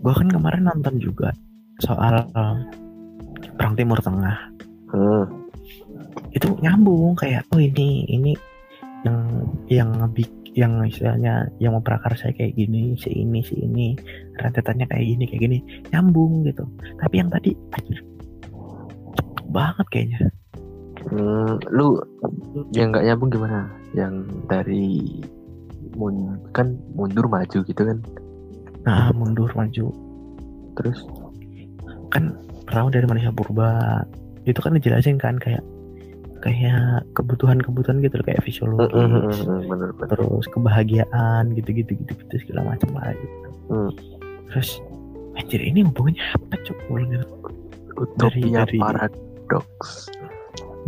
gue kan kemarin nonton juga soal uh, perang Timur Tengah. Hmm. Itu nyambung kayak oh ini ini yang yang ngebik yang istilahnya yang memprakarsa kayak gini si ini si ini rentetannya kayak gini kayak gini nyambung gitu tapi yang tadi anjir banget kayaknya Hmm, lu yang nggak nyambung gimana? Yang dari mun kan mundur maju gitu kan? Nah mundur maju Terus kan pertama dari manusia purba itu kan dijelasin kan kayak kayak kebutuhan-kebutuhan gitu loh, kayak fisiologis bener bener. terus kebahagiaan gitu-gitu gitu-gitu segala macam lah gitu. Hmm. terus anjir ini hubungannya apa gitu Utopia dari- paradoks.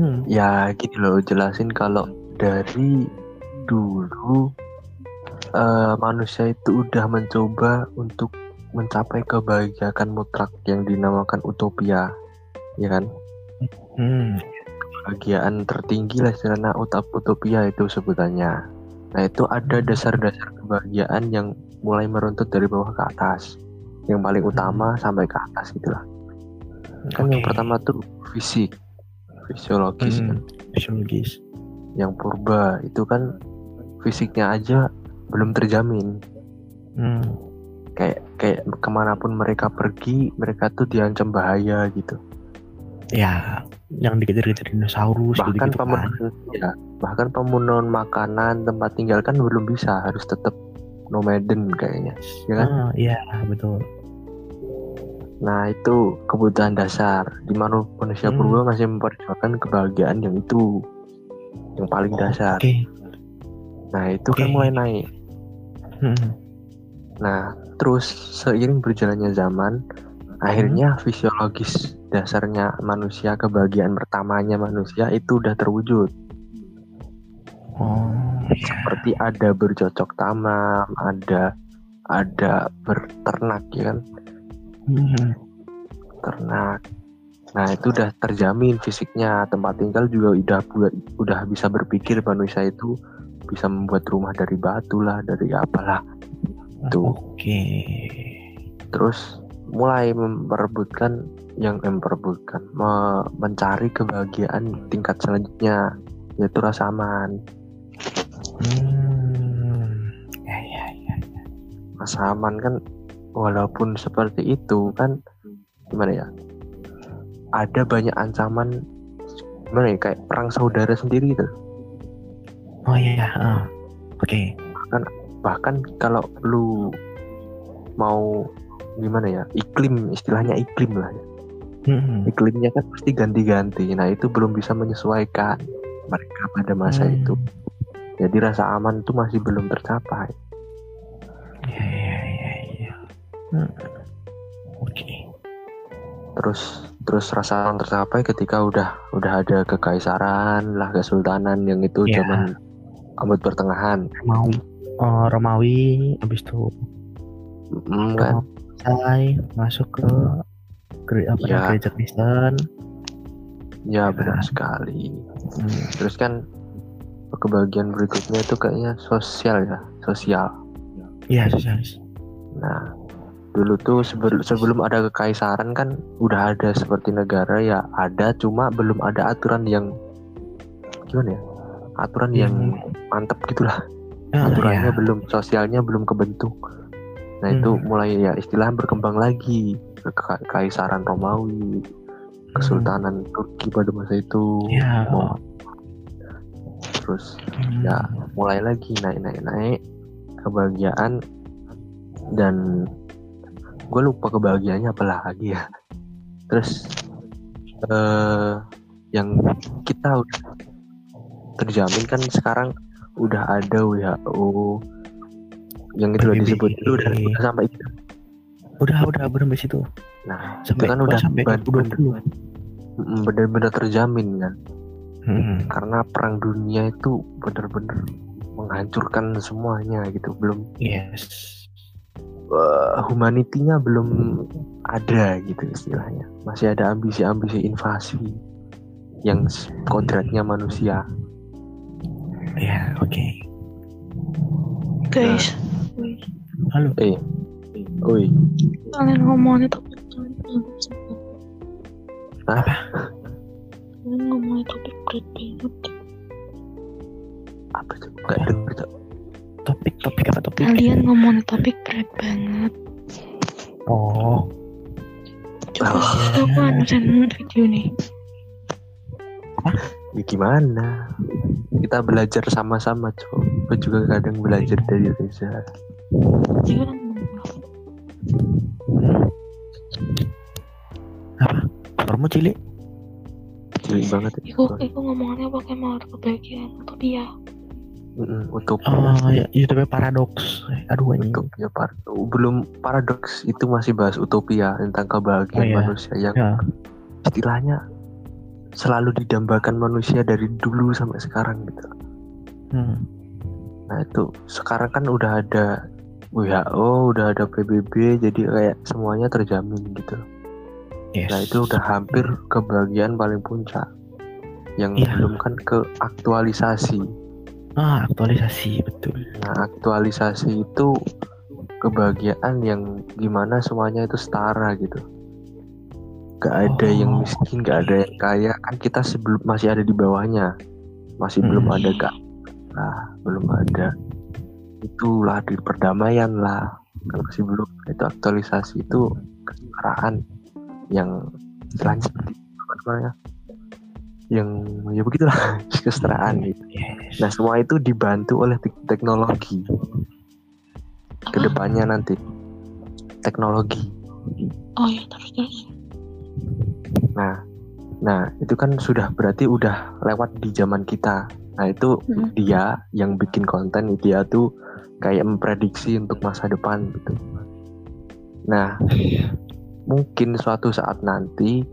hmm. Ya gini loh jelasin kalau dari dulu eh, manusia itu udah mencoba untuk mencapai kebahagiaan mutlak yang dinamakan utopia, ya kan? Hmm. kebahagiaan tertinggi lah istilahnya utap utopia itu sebutannya. Nah itu ada dasar-dasar kebahagiaan yang mulai meruntut dari bawah ke atas. Yang paling utama sampai ke atas gitulah. Kan yang Oke. pertama tuh fisik, fisiologis Hmm. kan. fisiologis Yang purba itu kan fisiknya aja belum terjamin. hmm. Kayak kayak ke mana pun mereka pergi, mereka tuh diancam bahaya gitu. ya yang dikejar-kejar dinosaurus bahkan kan pemenuhan ya bahkan pemenuhan makanan tempat tinggal kan belum bisa harus tetap nomaden kayaknya ya kan Ah, iya betul nah itu kebutuhan dasar di mana manusia Hmm. purba masih memperjuangkan kebahagiaan yang itu yang paling dasar oke nah itu kan Oke. mulai naik Hmm. nah terus seiring berjalannya zaman akhirnya fisiologis dasarnya manusia kebahagiaan pertamanya manusia itu udah terwujud oh iya. seperti ada bercocok tanam, ada ada berternak ya kan, Hmm. ternak. Nah itu udah terjamin fisiknya, tempat tinggal juga udah udah bisa berpikir manusia itu bisa membuat rumah dari batu lah, dari apalah. Tuh. oke Terus mulai memperebutkan yang memperebutkan, me- mencari kebahagiaan tingkat selanjutnya yaitu rasa aman. hmm. ya ya ya rasa aman kan walaupun seperti itu kan gimana ya ada banyak ancaman gimana ya kayak perang saudara sendiri gitu oh iya ah. oke bahkan kalau lu mau gimana ya iklim istilahnya iklim lah ya. Hmm. iklimnya kan pasti ganti-ganti nah itu belum bisa menyesuaikan mereka pada masa Hmm. itu jadi rasa aman itu masih belum tercapai ya ya ya ya Hmm. oke terus terus rasa aman tercapai ketika udah udah ada kekaisaran lah kesultanan yang itu Iya. zaman abad pertengahan Romawi oh, Romawi habis itu Mm, kan? Selesai masuk ke gere- apa Ya. gereja Kristen. Ya benar sekali. Hmm. terus kan kebahagiaan berikutnya itu kayaknya sosial ya sosial. Iya sosialis nah dulu tuh sebelum sebelum ada kekaisaran kan udah ada seperti negara ya ada cuma belum ada aturan yang gimana ya aturan yang mantep gitulah Ah, aturannya iya. belum sosialnya belum kebentuk nah itu Hmm. mulai ya istilah berkembang lagi ke kekaisaran Romawi kesultanan Turki pada masa itu Iya. mau terus Hmm. ya mulai lagi naik naik naik kebahagiaan dan gue lupa kebahagiaannya apa lagi ya terus eh yang kita udah terjamin kan sekarang udah ada WHO yang itu PBB. disebut itu udah, udah sampai itu. Udah udah berapa situ. Nah sampai itu kan udah sampai ban- 2020 bener-bener terjamin kan? Hmm. karena perang dunia itu bener-bener menghancurkan semuanya gitu belum yes. Eh, humanitinya belum ada gitu istilahnya. Masih ada ambisi-ambisi invasi yang kodratnya manusia ya oke Guys, halo eh Oi, Kalian ngomongin topik berat banget sumpah. Apa? Kalian ngomongin topik berat banget. apa tuh? Gak tuh. Topik topik apa topik? Kalian ngomongin topik berat banget. Oh, Coba Oh. aku anu send video nih. Ya gimana? Kita belajar sama-sama, Cok. Gue juga kadang belajar dari Reza. Apa? Suaramu cilik? Cilik banget. ya. Iku, iku ngomongannya pakai mau kebahagiaan utopia. Mm-mm, Untuk Oh, ya, YouTube paradoks. Aduh ini. utopia par belum paradoks itu masih bahas utopia tentang kebahagiaan Oh, iya. manusia yang Ya. istilahnya selalu didambakan manusia dari dulu sampai sekarang gitu. Hmm. Nah itu sekarang kan udah ada WHO, udah ada PBB, jadi kayak semuanya terjamin gitu. Yes. Nah itu udah hampir kebahagiaan paling puncak. Yang Iya. belum kan ke aktualisasi. Ah, aktualisasi betul. Nah aktualisasi itu kebahagiaan yang gimana semuanya itu setara gitu. Gak ada yang Oh, miskin, gak ada yang kaya. Kan kita sebelum masih ada di bawahnya, masih belum Hmm. ada kak. Nah belum ada. Itulah di perdamaian lah. Kan masih belum. Itu aktualisasi itu kesetaraan yang istilahnya seperti apa namanya? Yang ya begitulah kesetaraan gitu. Yes. Nah semua itu dibantu oleh tek- teknologi ke depannya nanti teknologi. Oh iya terus terus. Nah, itu kan sudah berarti udah lewat di zaman kita. Nah itu Mm. dia yang bikin konten dia tuh kayak memprediksi untuk masa depan gitu. Nah mungkin suatu saat nanti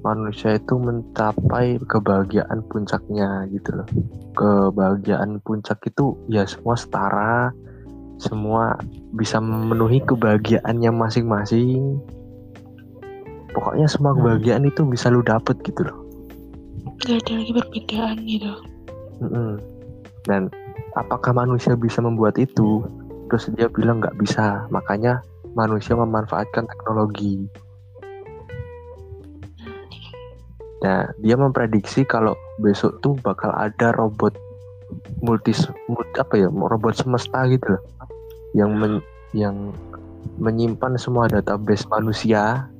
manusia itu mencapai kebahagiaan puncaknya gitu loh. Kebahagiaan puncak itu ya semua setara, semua bisa memenuhi kebahagiaannya masing-masing. Pokoknya semua Hmm. kebahagiaan itu bisa lu dapet gitu loh. Gak ada lagi perbedaan gitu. Mm-mm. Dan apakah manusia bisa membuat itu? Terus dia bilang nggak bisa. Makanya manusia memanfaatkan teknologi. Nah, dia memprediksi kalau besok tuh bakal ada robot multi, multi apa ya, robot semesta gitu loh, yang men- yang menyimpan semua database manusia.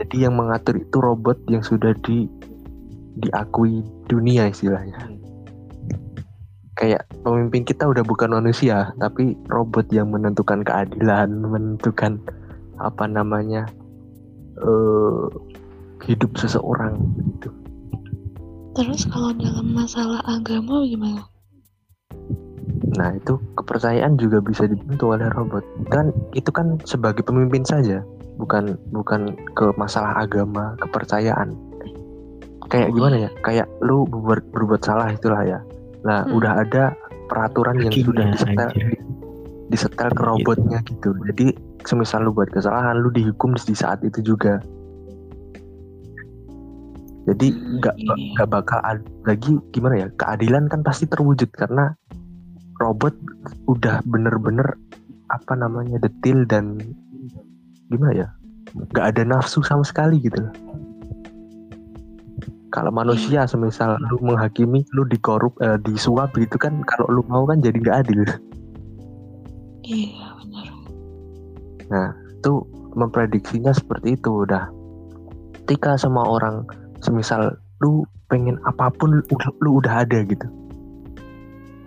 Jadi yang mengatur itu robot yang sudah di diakui dunia istilahnya. Kayak pemimpin kita udah bukan manusia, tapi robot yang menentukan keadilan, menentukan apa namanya eh hidup seseorang gitu. Terus kalau dalam masalah agama gimana? Nah itu kepercayaan juga bisa dibentuk oleh robot. Dan itu kan sebagai pemimpin saja, bukan bukan ke masalah agama, kepercayaan. Kayak Oh, gimana ya? Kayak lu berbuat, berbuat salah itulah ya. Nah Hmm. udah ada peraturan yang sudah Hakimnya, disetel anjir. disetel ke robotnya gitu. Jadi semisal lu buat kesalahan, lu dihukum di saat itu juga. Jadi Hmm, nggak iya. nggak bakal lagi gimana ya keadilan kan pasti terwujud karena robot udah bener-bener apa namanya detil dan gimana ya nggak ada nafsu sama sekali gitu loh. Kalau manusia semisal lu menghakimi lu dikorup eh, disuap gitu kan kalau lu mau kan jadi nggak adil. Iya benar. Itu memprediksinya seperti itu udah. Ketika semua orang semisal lu pengen apa pun lu udah, lu udah ada gitu.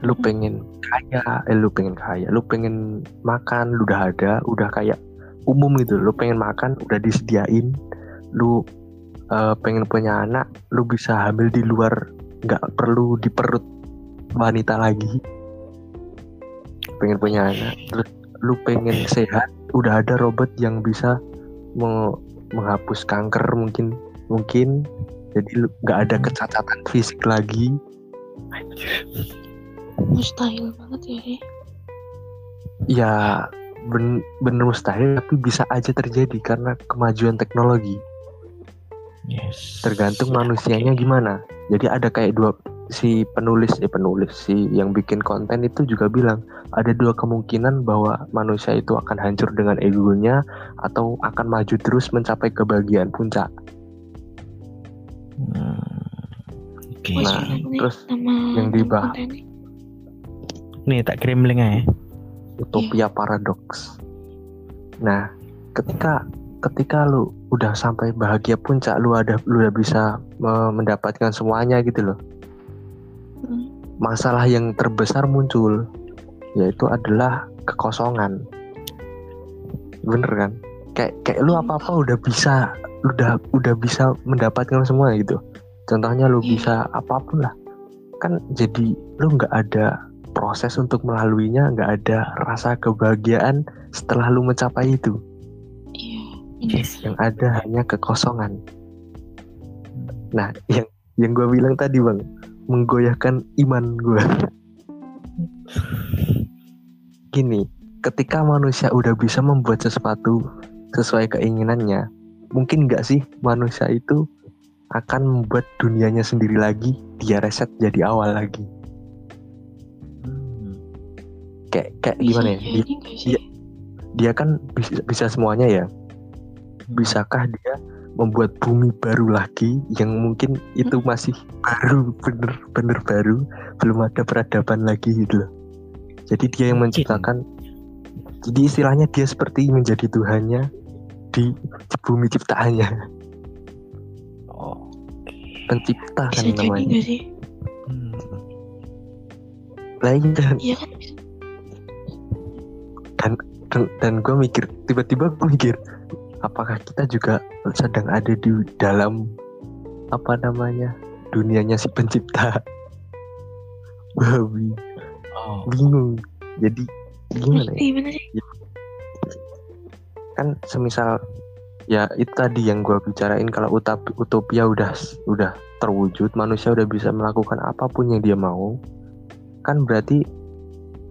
Lu Hmm. pengen kaya, eh lu pengen kaya, lu pengen makan, lu udah ada, udah kayak umum gitu. Lu pengen makan udah disediain. Lu eh, pengen punya anak, lu bisa hamil di luar, nggak perlu di perut wanita lagi. Pengen punya anak, terus lu pengen sehat, udah ada robot yang bisa me- menghapus kanker mungkin mungkin jadi lu nggak ada kecacatan fisik lagi Mustahil banget ya. eh. ya bener mustahil tapi bisa aja terjadi karena kemajuan teknologi Yes. tergantung manusianya gimana jadi ada kayak dua si penulis eh penulis si yang bikin konten itu juga bilang ada dua kemungkinan bahwa manusia itu akan hancur dengan egonya atau akan maju terus mencapai kebahagiaan puncak. Hmm, Oke. Wah, Nah, terus yang dibahas. Nih tak kirim link aja. Utopia paradoks. Nah, ketika ketika lu udah sampai bahagia puncak, lu ada lu udah bisa me- mendapatkan semuanya gitu loh. Hmm. Masalah yang terbesar muncul yaitu adalah kekosongan. Bener kan? Kayak kayak lu apa-apa udah bisa, udah udah bisa mendapatkan semua gitu. Contohnya lu Iya. bisa apa pun lah. Kan jadi lu nggak ada proses untuk melaluinya, nggak ada rasa kebahagiaan setelah lu mencapai itu. Iya. Yes. Yang ada hanya kekosongan. Nah, yang yang gue bilang tadi bang, menggoyahkan iman gue. Gini, ketika manusia udah bisa membuat sesuatu sesuai keinginannya, mungkin nggak sih manusia itu akan membuat dunianya sendiri lagi, dia reset jadi awal lagi. Kayak kayak gimana ya? Dia, sih? iya. dia kan bisa, bisa semuanya ya. Bisakah dia membuat bumi baru lagi yang mungkin itu masih baru, bener-bener baru, belum ada peradaban lagi gitu loh. Jadi dia yang menciptakan. Jadi istilahnya dia seperti menjadi Tuhannya di bumi ciptaannya, Oh. pencipta kan namanya. sih? Hmm. Lah iya? Iya kan bisa. Dan dan gue mikir tiba-tiba gue mikir apakah kita juga sedang ada di dalam apa namanya dunianya si pencipta? Wah, bi- Oh. bingung. Jadi gimana ya? Gimana sih? kan semisal ya itu tadi yang gue bicarain kalau utop, utopia udah udah terwujud manusia udah bisa melakukan apa pun yang dia mau kan berarti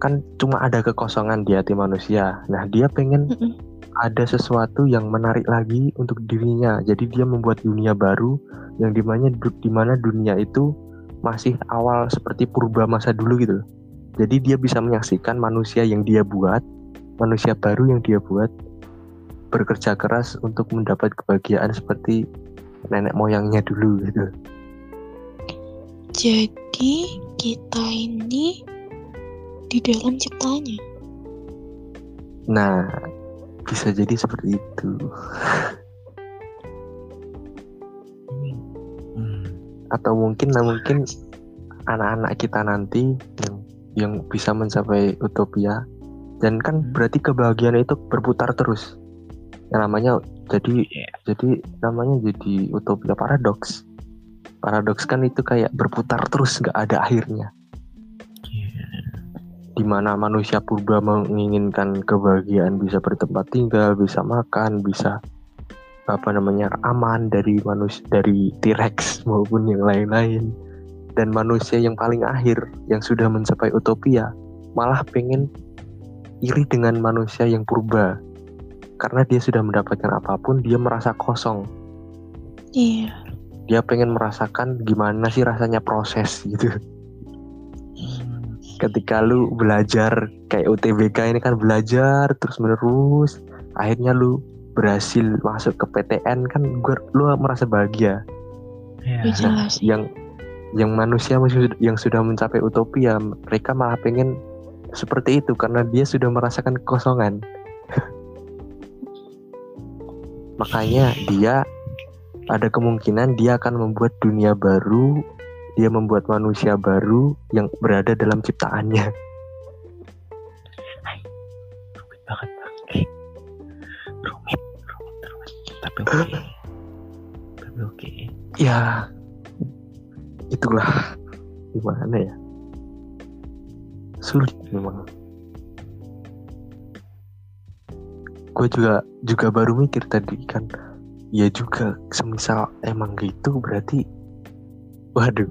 kan cuma ada kekosongan di hati manusia nah dia pengen ada sesuatu yang menarik lagi untuk dirinya. Jadi dia membuat dunia baru yang di mana di mana dunia itu masih awal seperti purba masa dulu gitu. Jadi dia bisa menyaksikan manusia yang dia buat, manusia baru yang dia buat bekerja keras untuk mendapat kebahagiaan seperti nenek moyangnya dulu gitu. Jadi kita ini di dalam ciptanya. Nah, bisa jadi seperti itu. Hmm. Atau mungkin nah mungkin anak-anak kita nanti yang yang bisa mencapai utopia dan kan Hmm. berarti kebahagiaan itu berputar terus yang namanya jadi Iya. jadi namanya jadi utopia paradoks paradoks kan itu kayak berputar terus nggak ada akhirnya. Di mana manusia purba menginginkan kebahagiaan bisa bertempat tinggal bisa makan bisa apa namanya aman dari manusia dari T-Rex maupun yang lain-lain dan manusia yang paling akhir yang sudah mencapai utopia malah pengen iri dengan manusia yang purba karena dia sudah mendapatkan apa pun dia merasa kosong Iya. dia pengen merasakan gimana sih rasanya proses gitu. Ketika lu belajar kayak UTBK ini kan belajar terus menerus akhirnya lu berhasil masuk ke PTN kan gua lu merasa bahagia Iya. Ya, jelas. yang yang manusia yang sudah mencapai utopia mereka malah pengen seperti itu karena dia sudah merasakan kekosongan makanya dia ada kemungkinan dia akan membuat dunia baru dia membuat manusia baru yang berada dalam ciptaannya. Rumit banget Bang. rumit rumit rumit. Tapi oke. Tapi oke. Ya itulah. Gimana ya? Sulit memang. Gue juga juga baru mikir tadi kan. Ya juga semisal emang gitu berarti waduh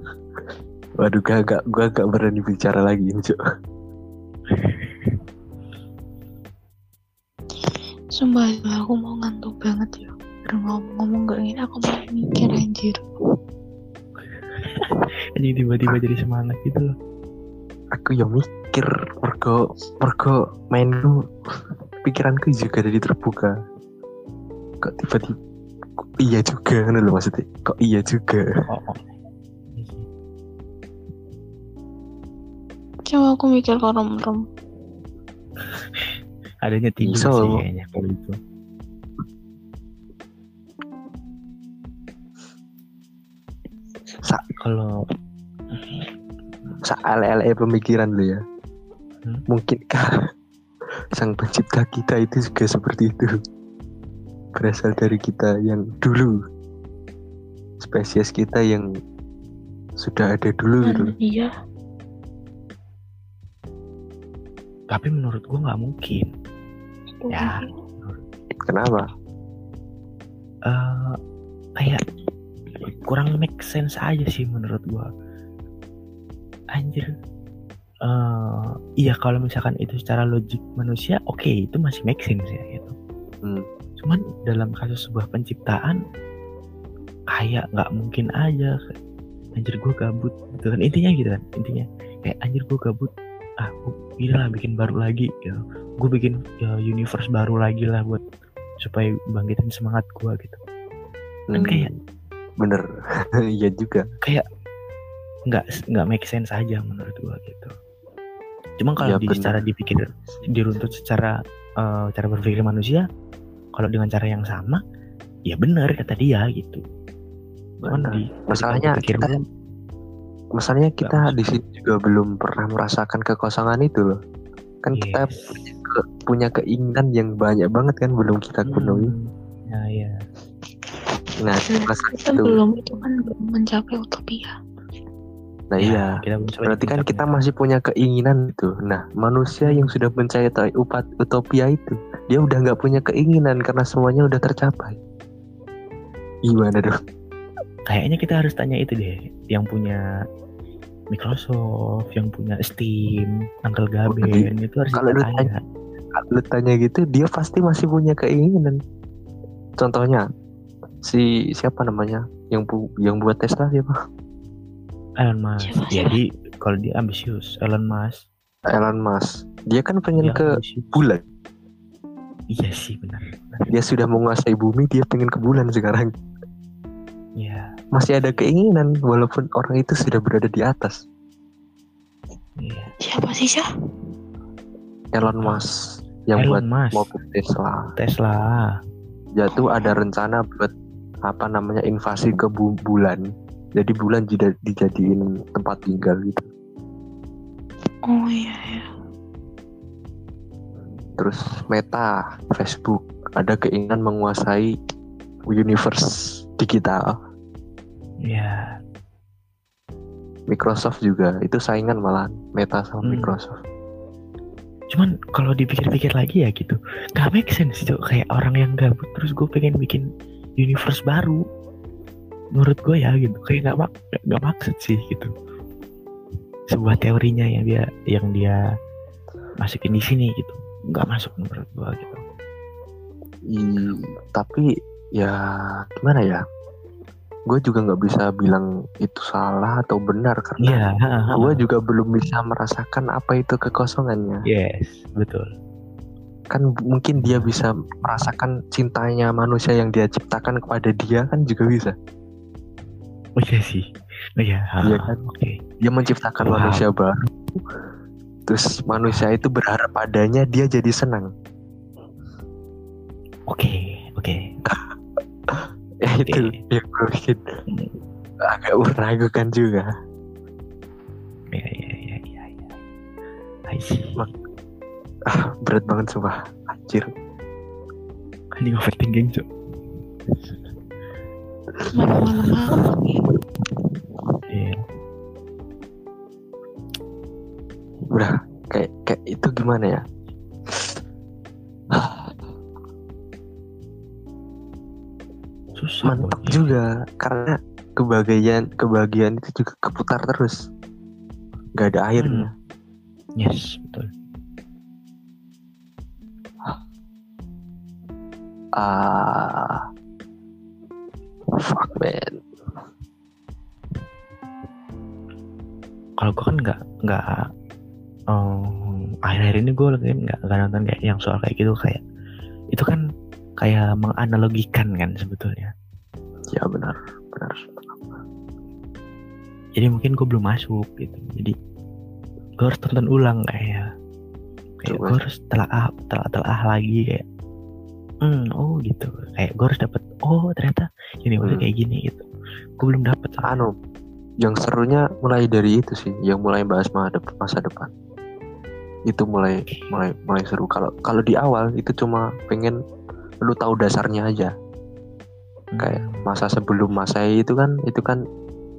waduh gak gak gue gak berani bicara lagi Cuk. Sumpah aku mau ngantuk banget ya. Baru ngomong-ngomong gak gini aku mau mikir anjir. Jadi tiba-tiba jadi semangat gitu loh. aku ya mikir mergo mergo mainku pikiranku juga jadi terbuka kok tiba-tiba kok iya juga kan loh maksudnya kok iya juga Oh, oh. Coba aku mikir kalau rom Adanya tidur Bisa. sih kayaknya kalau itu. sa Kalau sa ale pemikiran lu ya Hmm? mungkinkah sang pencipta kita itu juga seperti itu berasal dari kita yang dulu spesies kita yang sudah ada dulu gitu loh. Iya. Tapi menurut gua nggak mungkin. Ya. kenapa eh kayak kurang make sense aja sih menurut gua. Anjir. eh iya kalau misalkan itu secara logik manusia, oke itu masih make sense ya gitu. Hmm. Cuman dalam kasus sebuah penciptaan kayak nggak mungkin aja anjir gua gabut gitu kan intinya gitu kan intinya kayak anjir gua gabut ah gua lah bikin baru lagi gitu gue bikin ya, universe baru lagi lah buat supaya bangkitin semangat gua gitu. Kan Hmm, kayak- bener. Iya juga. Kayak nggak nggak make sense aja menurut gua gitu. Cuma kalau Ya, di, secara dipikir diruntut secara eh, cara berpikir manusia, kalau dengan cara yang sama, ya benar kata dia gitu. Cuman di Masalahnya pikir kita- masalahnya kita di sini juga belum pernah merasakan kekosongan itu loh. Kan kita Yes. ke- punya keinginan yang banyak banget kan belum kita penuhi. Hmm, ya ya. nah Nah, kita itu belum itu kan belum mencapai utopia. nah Ya, iya Kita berarti kan kita masih punya keinginan itu. Nah manusia yang sudah mencapai upat utopia itu dia udah nggak punya keinginan karena semuanya udah tercapai. Gimana dong kayaknya kita harus tanya itu deh, yang punya Microsoft, yang punya Steam, Uncle Gaben itu harus kalau kita lu tanya. kalau lu tanya gitu dia pasti masih punya keinginan contohnya si siapa namanya yang bu yang buat Tesla siapa Elon Musk. Siapa, siapa? Jadi kalau dia ambisius, Elon Musk. Elon Musk dia kan pengen dia ke ambisius. bulan Iya sih benar. dia sudah menguasai bumi dia pengen ke bulan sekarang masih ada keinginan walaupun orang itu sudah berada di atas iya. Siapa sih Syah? Elon Musk yang buat Elon Musk, mobil Tesla Tesla. jatuh ada rencana buat apa namanya invasi ke bu- bulan jadi bulan tidak dijadiin tempat tinggal gitu Oh iya ya. terus Meta Facebook ada keinginan menguasai universe digital Iya. Microsoft juga itu saingan malah Meta sama Hmm. Microsoft Cuman kalau dipikir-pikir lagi ya gitu, gak make sense Cok. Kayak orang yang gabut terus gue pengen bikin universe baru. Menurut gue ya gitu, kayak gak, mak gak, gak maksud sih gitu. Sebuah teorinya yang dia yang dia masukin di sini gitu, nggak masuk menurut gue gitu. I- tapi ya gimana ya gue juga nggak bisa bilang itu salah atau benar karena ha. gue juga belum bisa merasakan apa itu kekosongannya Yes, betul. kan mungkin dia bisa merasakan cintanya manusia yang dia ciptakan kepada dia kan juga bisa Oh iya sih. Oh iya, Iya kan? Oke. dia menciptakan Wow. manusia baru terus manusia itu berharap padanya dia jadi senang Oke, oke. ya itu yang gue bikin agak meragukan juga Ya, ya, ya, ya, ya. I see. ah, berat banget sumpah anjir Ini overthinking, Cok. Malam-malam. Iya. udah kayak kayak itu gimana ya Mantap juga karena kebahagiaan kebahagiaan itu juga keputar terus. Nggak ada airnya. Yes, betul. ah. Fuck man. Kalau gue kan nggak nggak um, akhir-akhir ini gue lagi nggak nggak nonton kayak yang soal kayak gitu kayak itu kan kayak menganalogikan kan sebetulnya ya benar benar. Jadi mungkin gue belum masuk gitu. Jadi gue harus tonton ulang kayak kayak gue harus telah telah telah lagi kayak hmm oh gitu. Kayak gue harus dapet oh ternyata ini Hmm. kayak gini gitu. Gue belum dapet. Anu yang serunya mulai dari itu sih yang mulai bahas masa depan. Itu mulai mulai mulai seru. Kalau kalau di awal itu cuma pengen lu tahu dasarnya aja kayak masa sebelum masa itu kan itu kan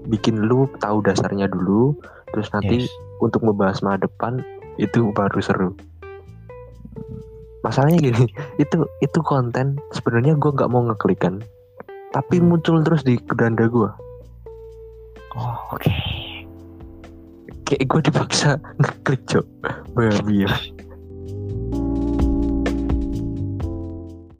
bikin lu tahu dasarnya dulu terus nanti Yes. untuk membahas masa depan itu baru seru. Masalahnya gini itu itu konten sebenarnya gua nggak mau ngeklik kan tapi Hmm. muncul terus di keranda gua. Oh oke. Kayak gue dipaksa ngeklik cok. Babi ya